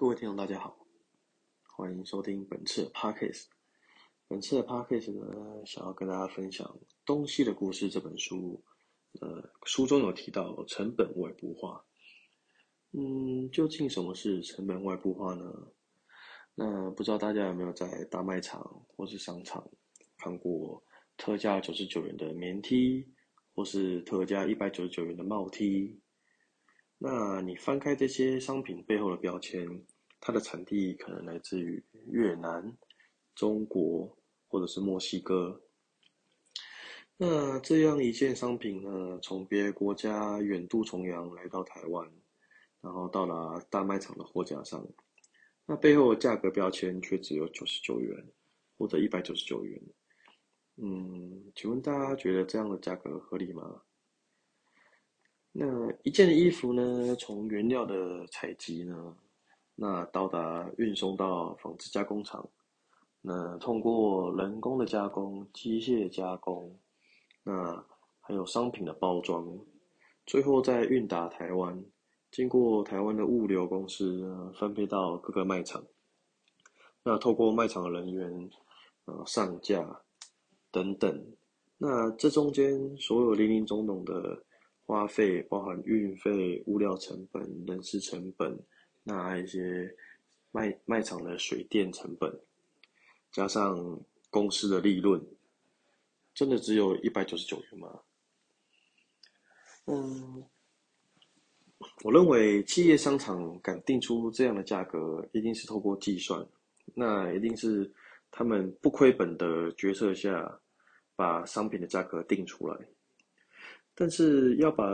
各位听众，大家好，欢迎收听本次的 Podcast。本次的 Podcast 呢，想要跟大家分享《东西的故事》这本书。呃，书中有提到成本外部化。嗯，究竟什么是成本外部化呢？那不知道大家有没有在大卖场或是商场看过特价九十九元的棉 T，或是特价一百九十九元的帽 T？那你翻开这些商品背后的标签，它的产地可能来自于越南、中国或者是墨西哥。那这样一件商品呢，从别的国家远渡重洋来到台湾，然后到了大卖场的货架上，那背后的价格标签却只有九十九元或者一百九十九元。嗯，请问大家觉得这样的价格合理吗？那一件衣服呢，从原料的采集呢，那到达运送到纺织加工厂，那通过人工的加工、机械加工，那还有商品的包装，最后再运达台湾，经过台湾的物流公司分配到各个卖场，那透过卖场的人员，呃上架等等，那这中间所有林林总总的。花费包含运费、物料成本、人事成本，那还有一些卖卖场的水电成本，加上公司的利润，真的只有一百九十九元吗？嗯，我认为企业商场敢定出这样的价格，一定是透过计算，那一定是他们不亏本的决策下，把商品的价格定出来。但是要把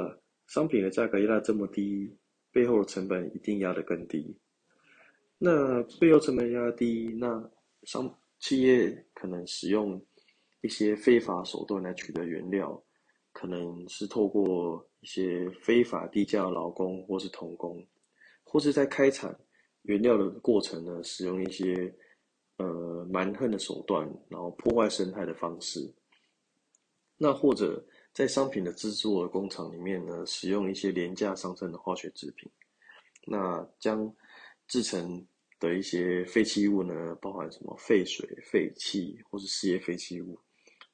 商品的价格压这么低，背后的成本一定压得更低。那背后成本压低，那商企业可能使用一些非法手段来取得原料，可能是透过一些非法低价劳工，或是童工，或是在开采原料的过程呢，使用一些呃蛮横的手段，然后破坏生态的方式。那或者。在商品的制作工厂里面呢，使用一些廉价上升的化学制品，那将制成的一些废弃物呢，包含什么废水、废气或是事业废弃物，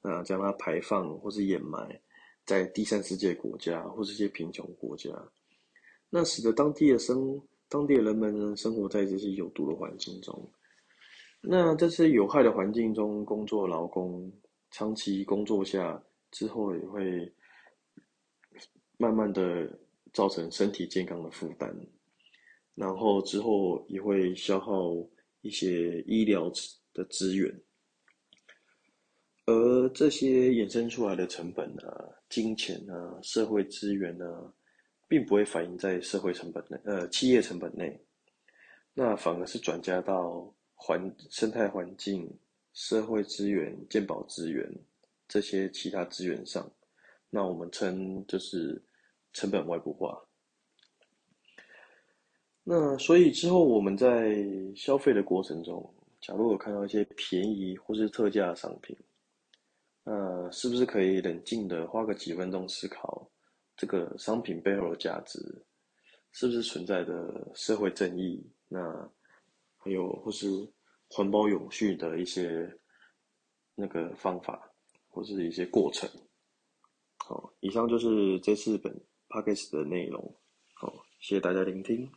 那将它排放或是掩埋在第三世界国家或是一些贫穷国家，那使得当地的生当地的人们呢，生活在这些有毒的环境中，那这些有害的环境中工作劳工长期工作下。之后也会慢慢的造成身体健康的负担，然后之后也会消耗一些医疗的资源，而这些衍生出来的成本啊、金钱啊、社会资源啊，并不会反映在社会成本内，呃，企业成本内，那反而是转嫁到环生态环境、社会资源、健保资源。这些其他资源上，那我们称就是成本外部化。那所以之后我们在消费的过程中，假如有看到一些便宜或是特价的商品，那是不是可以冷静的花个几分钟思考这个商品背后的价值，是不是存在的社会正义？那还有或是环保永续的一些那个方法？或是一些过程，好，以上就是这次本 podcast 的内容，好，谢谢大家聆听。